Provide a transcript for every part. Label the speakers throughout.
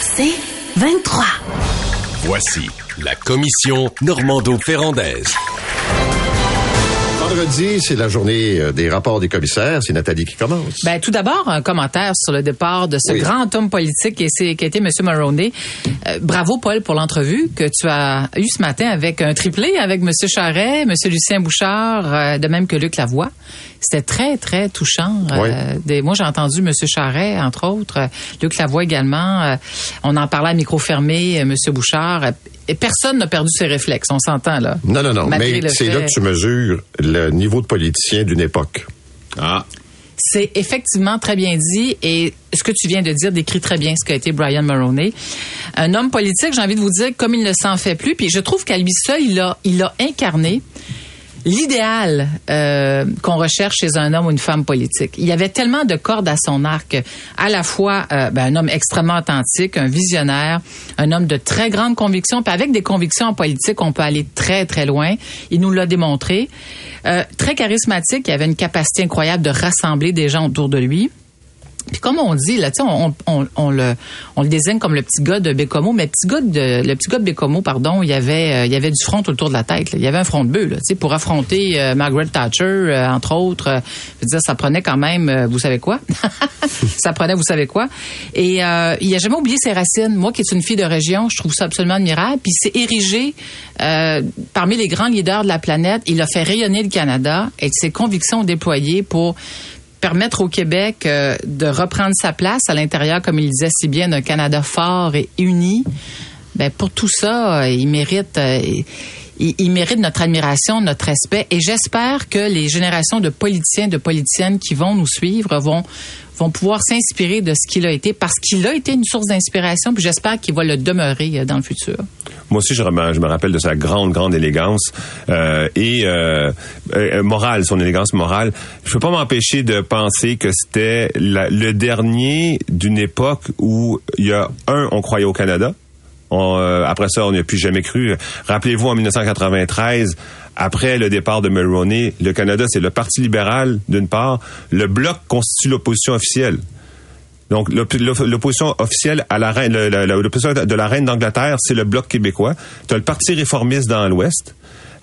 Speaker 1: C'est 23.
Speaker 2: Voici la commission Normando-Ferrandaise.
Speaker 3: Vendredi, c'est la journée euh, des rapports des commissaires. C'est Nathalie qui commence.
Speaker 4: Ben, tout d'abord, un commentaire sur le départ de ce
Speaker 3: Oui.
Speaker 4: grand homme politique qui, a été M. Mulroney. Euh, bravo, Paul, pour l'entrevue que tu as eue ce matin avec un triplé avec M. Charret, M. Lucien Bouchard, euh, de même que Luc Lavoie. C'était très, très touchant. Euh, des, moi, j'ai entendu M. Charret, entre autres, Luc Lavoie également. On en parlait à micro fermé, M. Bouchard. Et personne n'a perdu ses réflexes, on s'entend là.
Speaker 3: Non, non, non. Mais c'est
Speaker 4: fait-
Speaker 3: là que tu mesures le niveau de politicien d'une époque.
Speaker 2: Ah,
Speaker 4: C'est effectivement très bien dit et ce que tu viens de dire décrit très bien ce qu'a été Brian Mulroney. Un homme politique, j'ai envie de vous dire, comme il ne s'en fait plus, puis je trouve qu'à lui seul, il a, il a incarné l'idéal euh, qu'on recherche chez un homme ou une femme politique. Il y avait tellement de cordes à son arc, à la fois euh, ben, un homme extrêmement authentique, un visionnaire, un homme de très grande conviction, avec des convictions en politique, on peut aller très très loin. Il nous l'a démontré. Euh, très charismatique, il avait une capacité incroyable de rassembler des gens autour de lui. Puis comme on dit, là, on, on, on le, on le désigne comme le petit gars de Bécomo, mais petit gars de, le petit gars de Bécomo, pardon, il y avait, euh, il avait du front autour de la tête. Il y avait un front de bœuf, pour affronter euh, Margaret Thatcher, euh, entre autres. Je veux dire, ça prenait quand même, vous savez quoi? Ça prenait, vous savez quoi? Et il a jamais oublié ses racines. Moi, qui est une fille de région, je trouve ça absolument admirable. Puis il s'est érigé parmi les grands leaders de la planète. Il a fait rayonner le Canada et ses convictions déployées pour permettre au Québec euh, de reprendre sa place à l'intérieur, comme il disait si bien, d'un Canada fort et uni. Ben, pour tout ça, euh, il mérite, euh, il, mérite notre admiration, notre respect. Et j'espère que les générations de politiciens, de politiciennes qui vont nous suivre vont vont pouvoir s'inspirer de ce qu'il a été parce qu'il a été une source d'inspiration puis j'espère qu'il va le demeurer euh, dans le futur.
Speaker 5: Moi aussi, je, me- rappelle de sa grande, grande élégance euh, et euh, euh, morale, son élégance morale. Je peux pas m'empêcher de penser que c'était le dernier d'une époque où il y a un, on croyait au Canada. Euh, après ça, on n'y a plus jamais cru. Rappelez-vous, en 1993, après le départ de Mulroney, le Canada, c'est le Parti libéral, d'une part. Le Bloc constitue l'opposition officielle. Donc, l'op- l'op- l'opposition officielle à la reine, l'opposition de la reine d'Angleterre, c'est le bloc québécois. Tu as le Parti réformiste dans l'Ouest.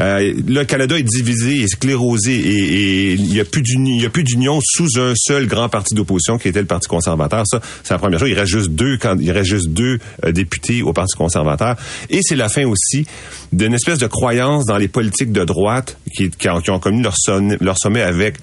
Speaker 5: Euh, le Canada est divisé, est sclérosé et il n'y a plus d'union sous un seul grand parti d'opposition qui était le Parti conservateur. Ça, c'est la première chose. Il reste juste deux, il reste juste deux euh, députés au Parti conservateur. Et c'est la fin aussi d'une espèce de croyance dans les politiques de droite qui, qui ont, qui ont connu leur, sommet avec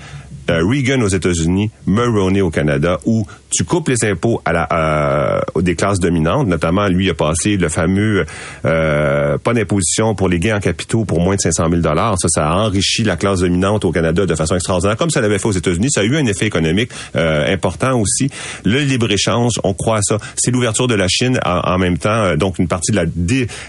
Speaker 5: Reagan aux États-Unis, Mulroney au Canada, où tu coupes les impôts à la, euh, des classes dominantes. Notamment, lui a passé le fameux euh, pas d'imposition pour les gains en capitaux pour moins de 500 000 Ça, ça a enrichi la classe dominante au Canada de façon extraordinaire, comme ça l'avait fait aux États-Unis. Ça a eu un effet économique euh, important aussi. Le libre-échange, on croit à ça. C'est l'ouverture de la Chine en, même temps. euh, donc, une partie de la,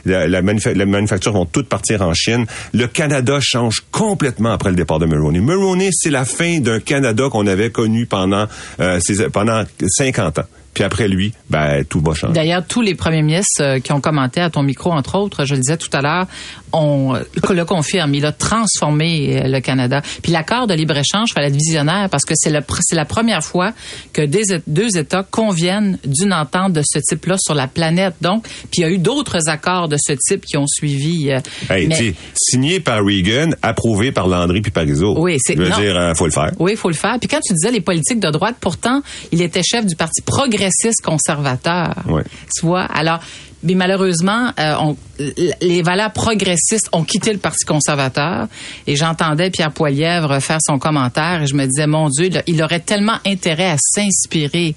Speaker 5: la, la, la manufacture vont toutes partir en Chine. Le Canada change complètement après le départ de Mulroney. Mulroney, c'est la fin d'un Canada qu'on avait connu pendant, euh, pendant 50 ans. Puis après lui, ben, tout va changer.
Speaker 4: D'ailleurs, tous les premiers ministres euh, qui ont commenté à ton micro, entre autres, je le disais tout à l'heure, on euh, le confirme. Il a transformé euh, le Canada. Puis l'accord de libre-échange fallait être visionnaire parce que c'est la première fois que des, deux États conviennent d'une entente de ce type-là sur la planète. Donc, puis il y a eu d'autres accords de ce type qui ont suivi.
Speaker 5: Hey,
Speaker 4: mais-
Speaker 5: signé par Reagan, approuvé par Landry puis Parizeau.
Speaker 4: Oui, c'est-
Speaker 5: Je veux
Speaker 4: non.
Speaker 5: dire, euh, faut le faire.
Speaker 4: Oui, il faut le faire. Puis quand tu disais les politiques de droite, pourtant, il était chef du Parti progressiste conservateur.
Speaker 5: Ouais.
Speaker 4: Tu vois? Alors, mais malheureusement, euh, on- les valeurs progressistes ont quitté le Parti conservateur. Et j'entendais Pierre Poilièvre faire son commentaire et je me disais, mon Dieu, il aurait tellement intérêt à s'inspirer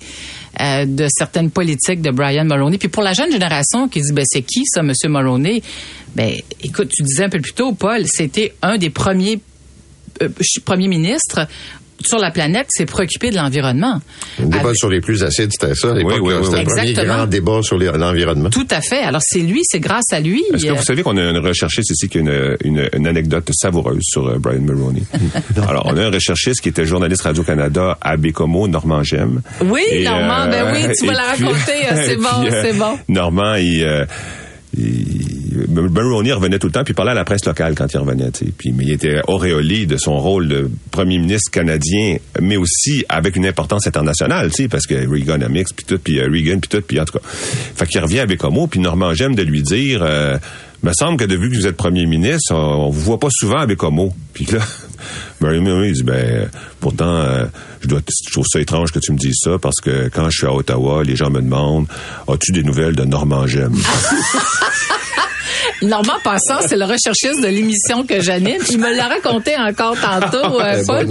Speaker 4: euh, de certaines politiques de Brian Mulroney. Puis pour la jeune génération qui dit, ben c'est qui ça, Monsieur Mulroney? Ben, écoute, tu disais un peu plus tôt, Paul, c'était un des premiers euh, premier ministre sur la planète s'est préoccupé de l'environnement.
Speaker 3: Le débat
Speaker 4: Avec-
Speaker 3: sur les plus acides, c'était ça
Speaker 5: oui,
Speaker 3: là.
Speaker 5: oui,
Speaker 3: c'était
Speaker 5: oui.
Speaker 3: le premier
Speaker 4: Exactement.
Speaker 3: grand débat sur l'environnement.
Speaker 4: Tout à fait. Alors c'est lui, c'est grâce à lui.
Speaker 5: Est-ce que
Speaker 4: euh,
Speaker 5: vous savez qu'on a une recherchiste ici qui a une, une, une anecdote savoureuse sur euh, Brian Mulroney? Alors, on a un recherchiste qui était journaliste Radio-Canada à Bécomo, Normand Gem.
Speaker 4: Oui,
Speaker 5: Et,
Speaker 4: Normand, ben oui, tu
Speaker 5: et
Speaker 4: vas la raconter, euh, c'est bon,
Speaker 5: euh,
Speaker 4: c'est bon.
Speaker 5: Normand, il... euh, il- Mulroney revenait tout le temps, puis parlait à la presse locale quand il revenait. Puis, mais il était auréolé de son rôle de premier ministre canadien, mais aussi avec une importance internationale, tu sais, parce que Reaganomics, puis tout, puis euh, Reagan, puis tout, puis en tout cas. Fait qu'il revient avec Homo, puis Normand j'aime de lui dire... Euh, me semble que depuis que vous êtes premier ministre, on, vous voit pas souvent avec Homo. Puis là, Mary Mary dit, ben, pourtant, euh, je, dois, je trouve ça étrange que tu me dises ça parce que quand je suis à Ottawa, les gens me demandent, as-tu des nouvelles de Normand Gem?
Speaker 4: Normand Passant, c'est le recherchiste de l'émission que j'anime. Il me l'a raconté encore tantôt, euh,
Speaker 3: est
Speaker 4: Paul.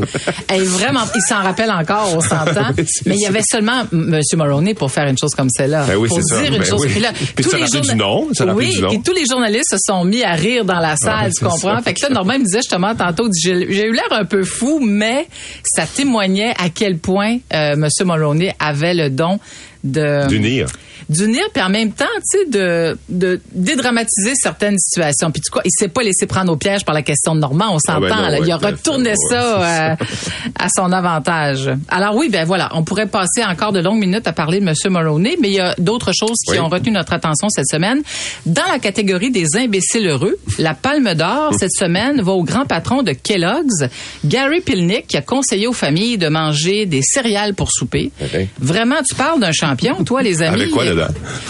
Speaker 4: Elle est vraiment, il s'en rappelle encore, on s'entend.
Speaker 5: Oui,
Speaker 4: Mais il y avait seulement M. Mulroney pour faire une chose comme celle-là.
Speaker 5: Ben oui,
Speaker 4: pour
Speaker 5: c'est ça.
Speaker 4: dire une
Speaker 5: Ben
Speaker 4: chose.
Speaker 5: oui.
Speaker 4: Puis là,
Speaker 5: Puis
Speaker 4: tous les journa-
Speaker 5: du nom,
Speaker 4: Oui,
Speaker 5: du nom.
Speaker 4: et tous les journalistes se sont mis à rire dans la salle,
Speaker 5: Ah,
Speaker 4: tu comprends?
Speaker 5: ça.
Speaker 4: Fait que là, Normand me disait justement tantôt, j'ai eu l'air un peu fou, mais ça témoignait à quel point euh, M. Mulroney avait le don de
Speaker 5: D'unir.
Speaker 4: d'unir puis en même temps tu sais de de dédramatiser certaines situations. Puis tu quoi il s'est pas laissé prendre au piège par la question de Normand on s'entend
Speaker 5: Ah ben ouais,
Speaker 4: il a retourné ça euh, à son avantage. Alors oui ben voilà on pourrait passer encore de longues minutes à parler de monsieur Mulroney mais il y a d'autres choses qui
Speaker 3: Oui.
Speaker 4: ont retenu notre attention cette semaine. Dans la catégorie des imbéciles heureux la Palme d'or cette semaine va au grand patron de Kellogg's Gary Pilnick qui a conseillé aux familles de manger des céréales pour souper. Vraiment tu parles d'un champion toi les amis
Speaker 5: Avec quoi dedans?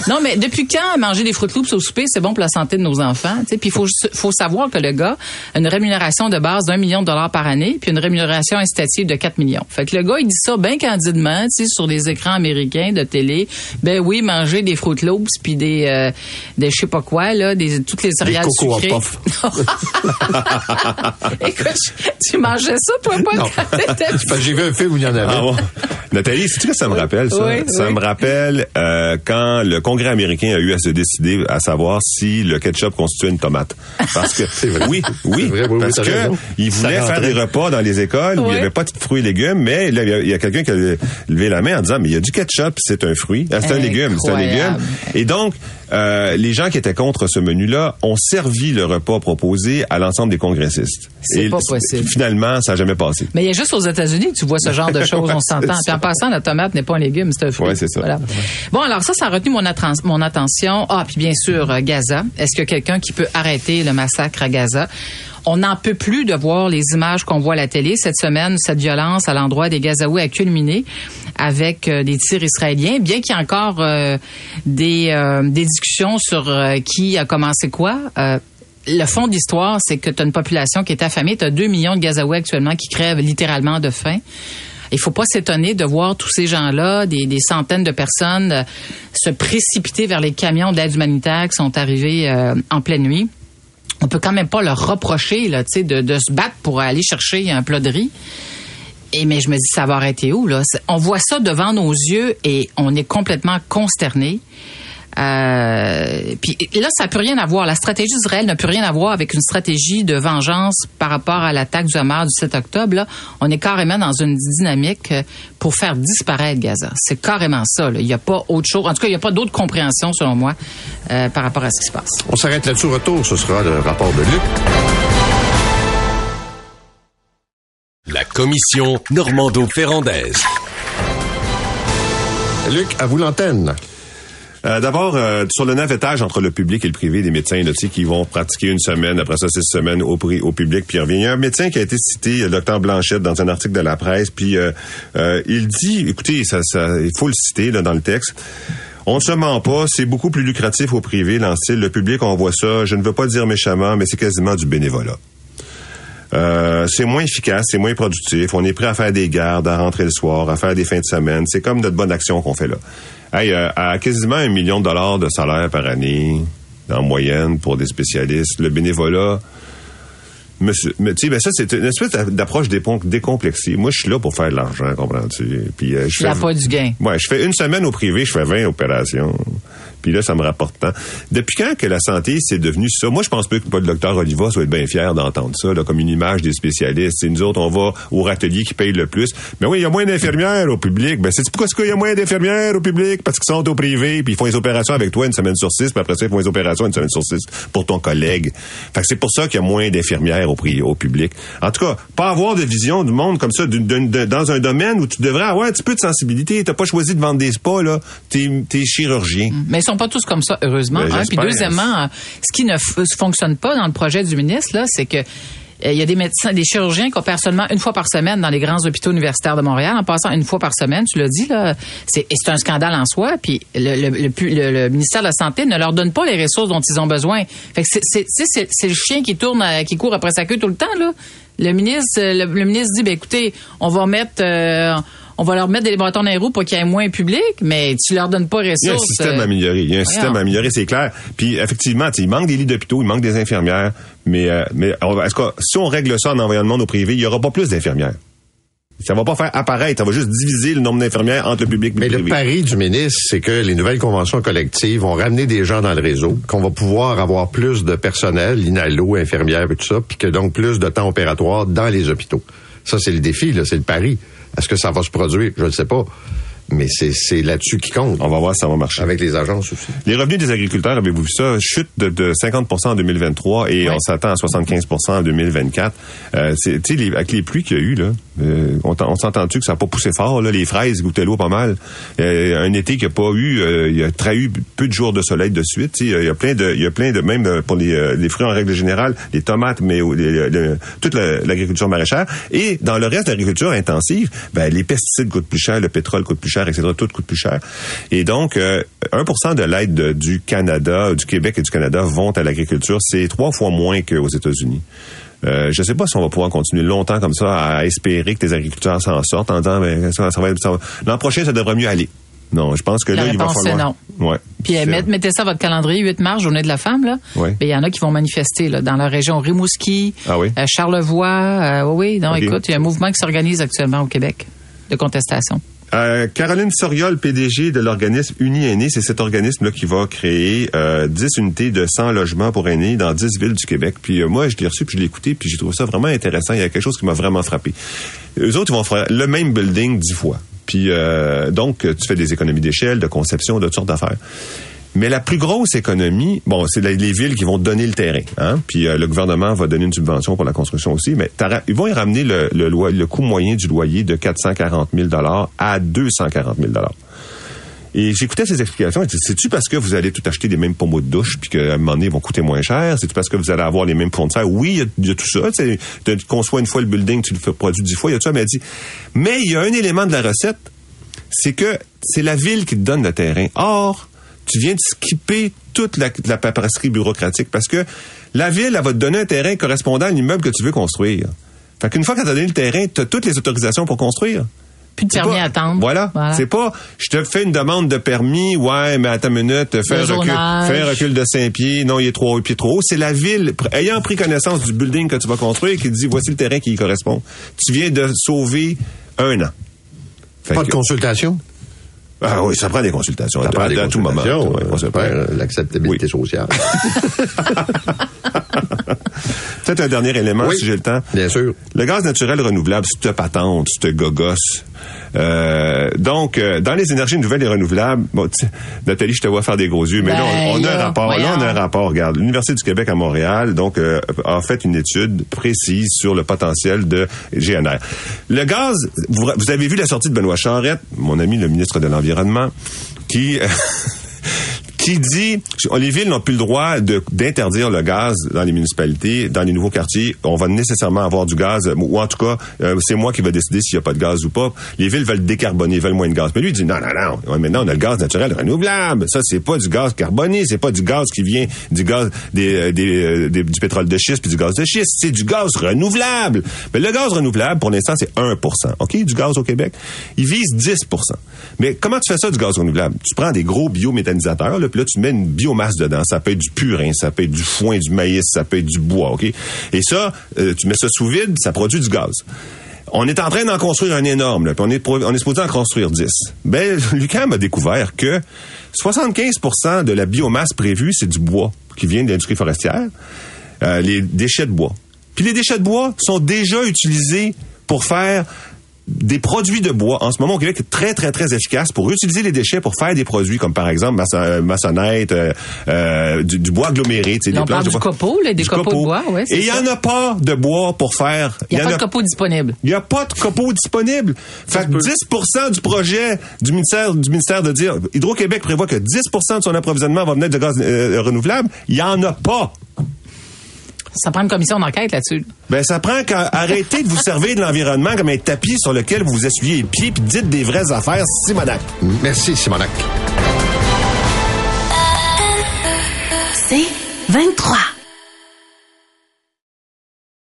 Speaker 4: non, mais depuis quand manger des Fruit Loops au souper, c'est bon pour la santé de nos enfants? Puis il faut, faut savoir que le gars a une rémunération de base d'un million de dollars par année, puis une rémunération incitative de 4 millions. Fait que le gars, il dit ça bien candidement, tu sais, sur des écrans américains de télé. Ben oui, manger des Fruit Loops, puis des, euh, des je sais pas quoi, là, des, toutes les céréales
Speaker 3: Coco
Speaker 4: sucrées.
Speaker 3: Puff.
Speaker 4: Écoute, tu mangeais ça, toi, pas
Speaker 3: J'ai vu un film où il y en avait.
Speaker 5: Ah bon? Nathalie, sais-tu que ça me rappelle, ça?
Speaker 4: Oui,
Speaker 5: ça
Speaker 4: oui.
Speaker 5: me rappelle euh, quand le Congrès américain a eu à se décider à savoir si le ketchup constituait une tomate. Parce que
Speaker 3: vrai.
Speaker 5: oui, oui,
Speaker 3: vrai,
Speaker 5: parce que
Speaker 3: raison.
Speaker 5: ils
Speaker 3: Ça
Speaker 5: voulaient faire des repas dans les écoles où il n'y avait pas de fruits et légumes, mais là, il y a, quelqu'un qui a levé la main en disant mais il y a du ketchup, c'est un fruit, Ah, c'est un légume, c'est un légume. Et donc euh, les gens qui étaient contre ce menu-là ont servi le repas proposé à l'ensemble des congressistes.
Speaker 4: C'est pas possible.
Speaker 5: Finalement, ça n'a jamais passé.
Speaker 4: Mais il y a juste aux États-Unis que tu vois ce genre de choses, on s'entend. Puis en passant, la tomate n'est pas un légume, c'est un fruit.
Speaker 5: Ouais, c'est ça.
Speaker 4: Voilà. Bon, alors ça, ça a retenu mon, mon attention. Ah, puis bien sûr, euh, Gaza. Est-ce a quelqu'un qui peut arrêter le massacre à Gaza? On n'en peut plus de voir les images qu'on voit à la télé. Cette semaine, cette violence à l'endroit des Gazaouis a culminé avec euh, des tirs israéliens, bien qu'il y ait encore euh, des, euh, des discussions sur qui a commencé quoi. Le fond de l'histoire, c'est que tu as une population qui est affamée. Tu as 2 millions de Gazaouis actuellement qui crèvent littéralement de faim. Il faut pas s'étonner de voir tous ces gens-là, des, des centaines de personnes, se précipiter vers les camions d'aide humanitaire qui sont arrivés en pleine nuit. On peut quand même pas leur reprocher là, de, de se battre pour aller chercher un plat de riz. Et mais je me dis, ça va arrêter où là? On voit ça devant nos yeux et on est complètement consterné. Euh, puis là, ça n'a plus rien à voir. La stratégie d'Israël n'a plus rien à voir avec une stratégie de vengeance par rapport à l'attaque du Hamas du 7 octobre. Là, on est carrément dans une dynamique euh, pour faire disparaître Gaza. C'est carrément ça. là. Il n'y a pas autre chose. En tout cas, il n'y a pas d'autre compréhension, selon moi, euh, par rapport à ce qui se passe.
Speaker 3: On s'arrête là-dessus. Retour, ce sera le rapport de Luc.
Speaker 2: La commission Normando-Ferrandaise.
Speaker 3: Luc, à vous l'antenne.
Speaker 5: Euh, D'abord, euh, sur le navettage entre le public et le privé des médecins, là, qui vont pratiquer une semaine, après ça, six semaines au, au public, puis il y a un médecin qui a été cité, le docteur Blanchette, dans un article de la presse, puis euh, euh, il dit, écoutez, ça, ça, il faut le citer dans le texte, on ne se ment pas, c'est beaucoup plus lucratif au privé, dans le style, le public, on voit ça, je ne veux pas dire méchamment, mais c'est quasiment du bénévolat. Euh, c'est moins efficace, c'est moins productif. On est prêt à faire des gardes, à rentrer le soir, à faire des fins de semaine. C'est comme notre bonne action qu'on fait là. Hey, euh, à quasiment un million de dollars de salaire par année, en moyenne, pour des spécialistes, le bénévolat, Monsieur, mais tu sais, ben ça c'est une espèce d'approche décomplexée. Moi, je suis là pour faire de l'argent, comprends-tu? Puis euh, je fais
Speaker 4: pas du gain.
Speaker 5: Ouais, je fais une semaine au privé, je fais 20 opérations. Puis là, ça me rapporte tant. Depuis quand que la santé, c'est devenu ça? Moi, je pense pas que le docteur Oliva soit bien fier d'entendre ça, là, comme une image des spécialistes. C'est nous autres, on va au râtelier qui paye le plus. Mais oui, il y a moins d'infirmières au public. Ben, c'est pourquoi est-ce qu'il y a moins d'infirmières au public? Parce qu'ils sont au privé, puis ils font les opérations avec toi une semaine sur six, puis après ça, ils font les opérations une semaine sur six pour ton collègue. Fait que c'est pour ça qu'il y a moins d'infirmières au, au public. En tout cas, pas avoir de vision du monde comme ça d'une- d'une- de- dans un domaine où tu devrais avoir un petit peu de sensibilité. T'as pas choisi de vendre des spas, là. T'es, t'es chirurgien.
Speaker 4: Sont pas tous comme ça, heureusement.
Speaker 5: Ben,
Speaker 4: hein. Puis deuxièmement, euh, ce qui ne fonctionne pas dans le projet du ministre, là, c'est que euh, il y a des médecins, des chirurgiens qui opèrent seulement une fois par semaine dans les grands hôpitaux universitaires de Montréal, en passant une fois par semaine, tu l'as dit, là. C'est, et c'est un scandale en soi. Puis le, le, le pu- le- le ministère de la Santé ne leur donne pas les ressources dont ils ont besoin. Fait que c'est, le chien qui tourne, à- qui court après sa queue tout le temps, là. Le ministre, euh, le, le ministre dit, ben écoutez, on va mettre, euh, on va leur mettre des bâtons dans les roues pour qu'il y ait moins public, mais tu leur donnes pas
Speaker 5: Il y a un
Speaker 4: ressources.
Speaker 5: système
Speaker 4: euh,
Speaker 5: amélioré. Il y a un système amélioré, c'est clair. Puis effectivement, tu sais, il manque des lits d'hôpitaux, il manque des infirmières, mais euh, mais est-ce que si on règle ça en envoyant le monde au privé, il y aura pas plus d'infirmières? Ça va pas faire apparaître, ça va juste diviser le nombre d'infirmières entre le public et
Speaker 3: Mais
Speaker 5: le
Speaker 3: pari du ministre, c'est que les nouvelles conventions collectives vont ramener des gens dans le réseau, qu'on va pouvoir avoir plus de personnel, inalo, infirmières et tout ça, puis que donc plus de temps opératoire dans les hôpitaux. Ça, c'est le défi, là, c'est le pari. Est-ce que ça va se produire? Je ne sais pas. Mais c'est, c'est là-dessus qui compte.
Speaker 5: On va voir si ça va marcher.
Speaker 3: Avec les agences aussi.
Speaker 5: Les revenus des agriculteurs, avez-vous vu ça, chute de, de 50% en 2023 et
Speaker 4: Ouais.
Speaker 5: on s'attend à 75% en 2024. Euh, sais, les- avec les pluies qu'il y a eu, là, euh, on, t'en- on s'entend-tu que ça n'a pas poussé fort, là, les fraises goûtaient l'eau pas mal. Euh, un été qui a pas eu, euh, il y a très eu peu de jours de soleil de suite. tu sais, Il y a plein de, il y a plein de, même euh, pour les, euh, les fruits en règle générale, les tomates, mais toute la- l'agriculture maraîchère. Et dans le reste de l'agriculture intensive, ben, les pesticides coûtent plus cher, le pétrole coûte plus cher, etc. Tout coûte plus cher. Et donc, euh, 1% de l'aide de- du Canada, du Québec et du Canada vont à l'agriculture. C'est trois fois moins qu'aux États-Unis. Euh, je sais pas si on va pouvoir continuer longtemps comme ça à espérer que les agriculteurs s'en sortent en disant ben, ça, ça va être- ça va- l'an prochain ça devrait mieux aller. Non, je pense que
Speaker 4: La
Speaker 5: là il va falloir. Ouais.
Speaker 4: Puis euh, mettez ça à votre calendrier, 8 mars, journée de la femme, là.
Speaker 5: Ouais.
Speaker 4: Ben, Il y en a qui vont manifester là, dans la région Rimouski,
Speaker 5: Ah oui?
Speaker 4: euh, Charlevoix. euh, oui, non, écoute, il y a un mouvement qui s'organise actuellement au Québec de contestation.
Speaker 5: Euh, Caroline Soriol, PDG de l'organisme Uni Aînés, c'est cet organisme-là qui va créer euh, 10 unités de 100 logements pour aînés dans 10 villes du Québec. Puis euh, moi, je l'ai reçu, puis je l'ai écouté, puis j'ai trouvé ça vraiment intéressant. Il y a quelque chose qui m'a vraiment frappé. Eux autres, ils vont faire le même building 10 fois. Puis euh, donc, tu fais des économies d'échelle, de conception, de toutes sortes d'affaires. Mais la plus grosse économie, bon, c'est les, les villes qui vont donner le terrain, hein. Puis euh, le gouvernement va donner une subvention pour la construction aussi, mais ils vont y ramener le, coût moyen du loyer de 440 000 à 240 000 et j'écoutais ces explications. C'est-tu parce que vous allez tout acheter des mêmes pommeaux de douche puis qu'à un moment donné, ils vont coûter moins cher? C'est-tu parce que vous allez avoir les mêmes fournisseurs? Oui, il y a- tout ça. Tu conçois une fois le building, tu le fais produire dix fois, il y a tout ça. Mais elle dit, mais il y a un élément de la recette, c'est que c'est la ville qui te donne le terrain. Or, tu viens de skipper toute la, la paperasserie bureaucratique parce que la ville, elle va te donner un terrain correspondant à l'immeuble que tu veux construire. Fait qu'une fois qu'elle t'a donné le terrain, tu as toutes les autorisations pour construire.
Speaker 4: Plus de permis
Speaker 5: pas-
Speaker 4: à attendre.
Speaker 5: Voilà. C'est pas, je te fais une demande de permis, ouais, mais à ta minute, fais un, recul, fais un recul de 5 pieds, non, il est 3 pieds trop haut. C'est la ville, ayant pris connaissance du building que tu vas construire, qui te dit, voici le terrain qui y correspond. Tu viens de sauver un an. Fait
Speaker 3: Pas de
Speaker 5: que-
Speaker 3: consultation?
Speaker 5: Ah oui, ça prend des consultations.
Speaker 3: Ça
Speaker 5: à,
Speaker 3: prend
Speaker 5: à-
Speaker 3: des
Speaker 5: à tout moment.
Speaker 3: consultations, euh,
Speaker 5: on se
Speaker 3: faire,
Speaker 5: prend.
Speaker 3: l'acceptabilité
Speaker 5: Oui.
Speaker 3: sociale.
Speaker 5: Peut-être un dernier élément,
Speaker 3: Oui.
Speaker 5: si j'ai le temps.
Speaker 3: Bien sûr.
Speaker 5: Le gaz naturel renouvelable, c'est patente, c'est gogosse. Euh, donc, euh, dans les énergies nouvelles et renouvelables, bon, tu sais, Nathalie, je te vois faire des gros yeux, mais là, on, on
Speaker 4: Ben,
Speaker 5: a un
Speaker 4: là,
Speaker 5: rapport. Là, on a un rapport. Regarde, l'Université du Québec à Montréal, donc, euh, a fait une étude précise sur le potentiel de GNR. Le gaz, vous, vous avez vu la sortie de Benoît Charette, mon ami le ministre de l'Environnement, qui... qui dit les villes n'ont plus le droit d'interdire le gaz dans les municipalités, dans les nouveaux quartiers. On va nécessairement avoir du gaz, ou en tout cas, euh, c'est moi qui vais décider s'il n'y a pas de gaz ou pas. Les villes veulent décarboner, veulent moins de gaz. Mais lui il dit non, non, non. Maintenant on a le gaz naturel renouvelable. Ça c'est pas du gaz carboné, c'est pas du gaz qui vient du gaz des, euh, euh, des- du pétrole de schiste puis du gaz de schiste. C'est du gaz renouvelable. Mais le gaz renouvelable pour l'instant c'est 1 Ok, du gaz au Québec, il vise 10% Mais comment tu fais ça du gaz renouvelable? Tu prends des gros biométhanisateurs, là, là tu mets une biomasse dedans. Ça peut être du purin, ça peut être du foin, du maïs, ça peut être du bois, ok? Et ça, euh, tu mets ça sous vide, ça produit du gaz. On est en train d'en construire un énorme, on est, on est supposé en construire 10. Ben, Lucam a découvert que 75% de la biomasse prévue, c'est du bois qui vient de l'industrie forestière, euh, les déchets de bois. Puis les déchets de bois sont déjà utilisés pour faire des produits de bois en ce moment au Québec très très très efficaces pour utiliser les déchets pour faire des produits comme par exemple maçon- maçonnette, euh, euh, du, du bois aggloméré, tu sais, des
Speaker 4: on
Speaker 5: planches
Speaker 4: parle
Speaker 5: de
Speaker 4: du
Speaker 5: bois.
Speaker 4: copeau, là, des
Speaker 5: Du
Speaker 4: copeaux de bois, ouais, c'est
Speaker 5: Et il y en a pas de bois pour faire.
Speaker 4: Il n'y a
Speaker 5: y en
Speaker 4: pas de copeaux disponibles.
Speaker 5: il n'y a pas de copeaux disponibles. Fait que 10% du projet du ministère du ministère de dire Hydro-Québec prévoit que 10% de son approvisionnement va venir de gaz euh, renouvelable, il y en a pas.
Speaker 4: Ça prend une commission d'enquête là-dessus.
Speaker 5: Ben ça prend qu'à arrêter de vous servir de l'environnement comme un tapis sur lequel vous vous essuyez les pieds puis dites des vraies affaires, Simonac.
Speaker 3: Merci, Simonac.
Speaker 1: C'est 23.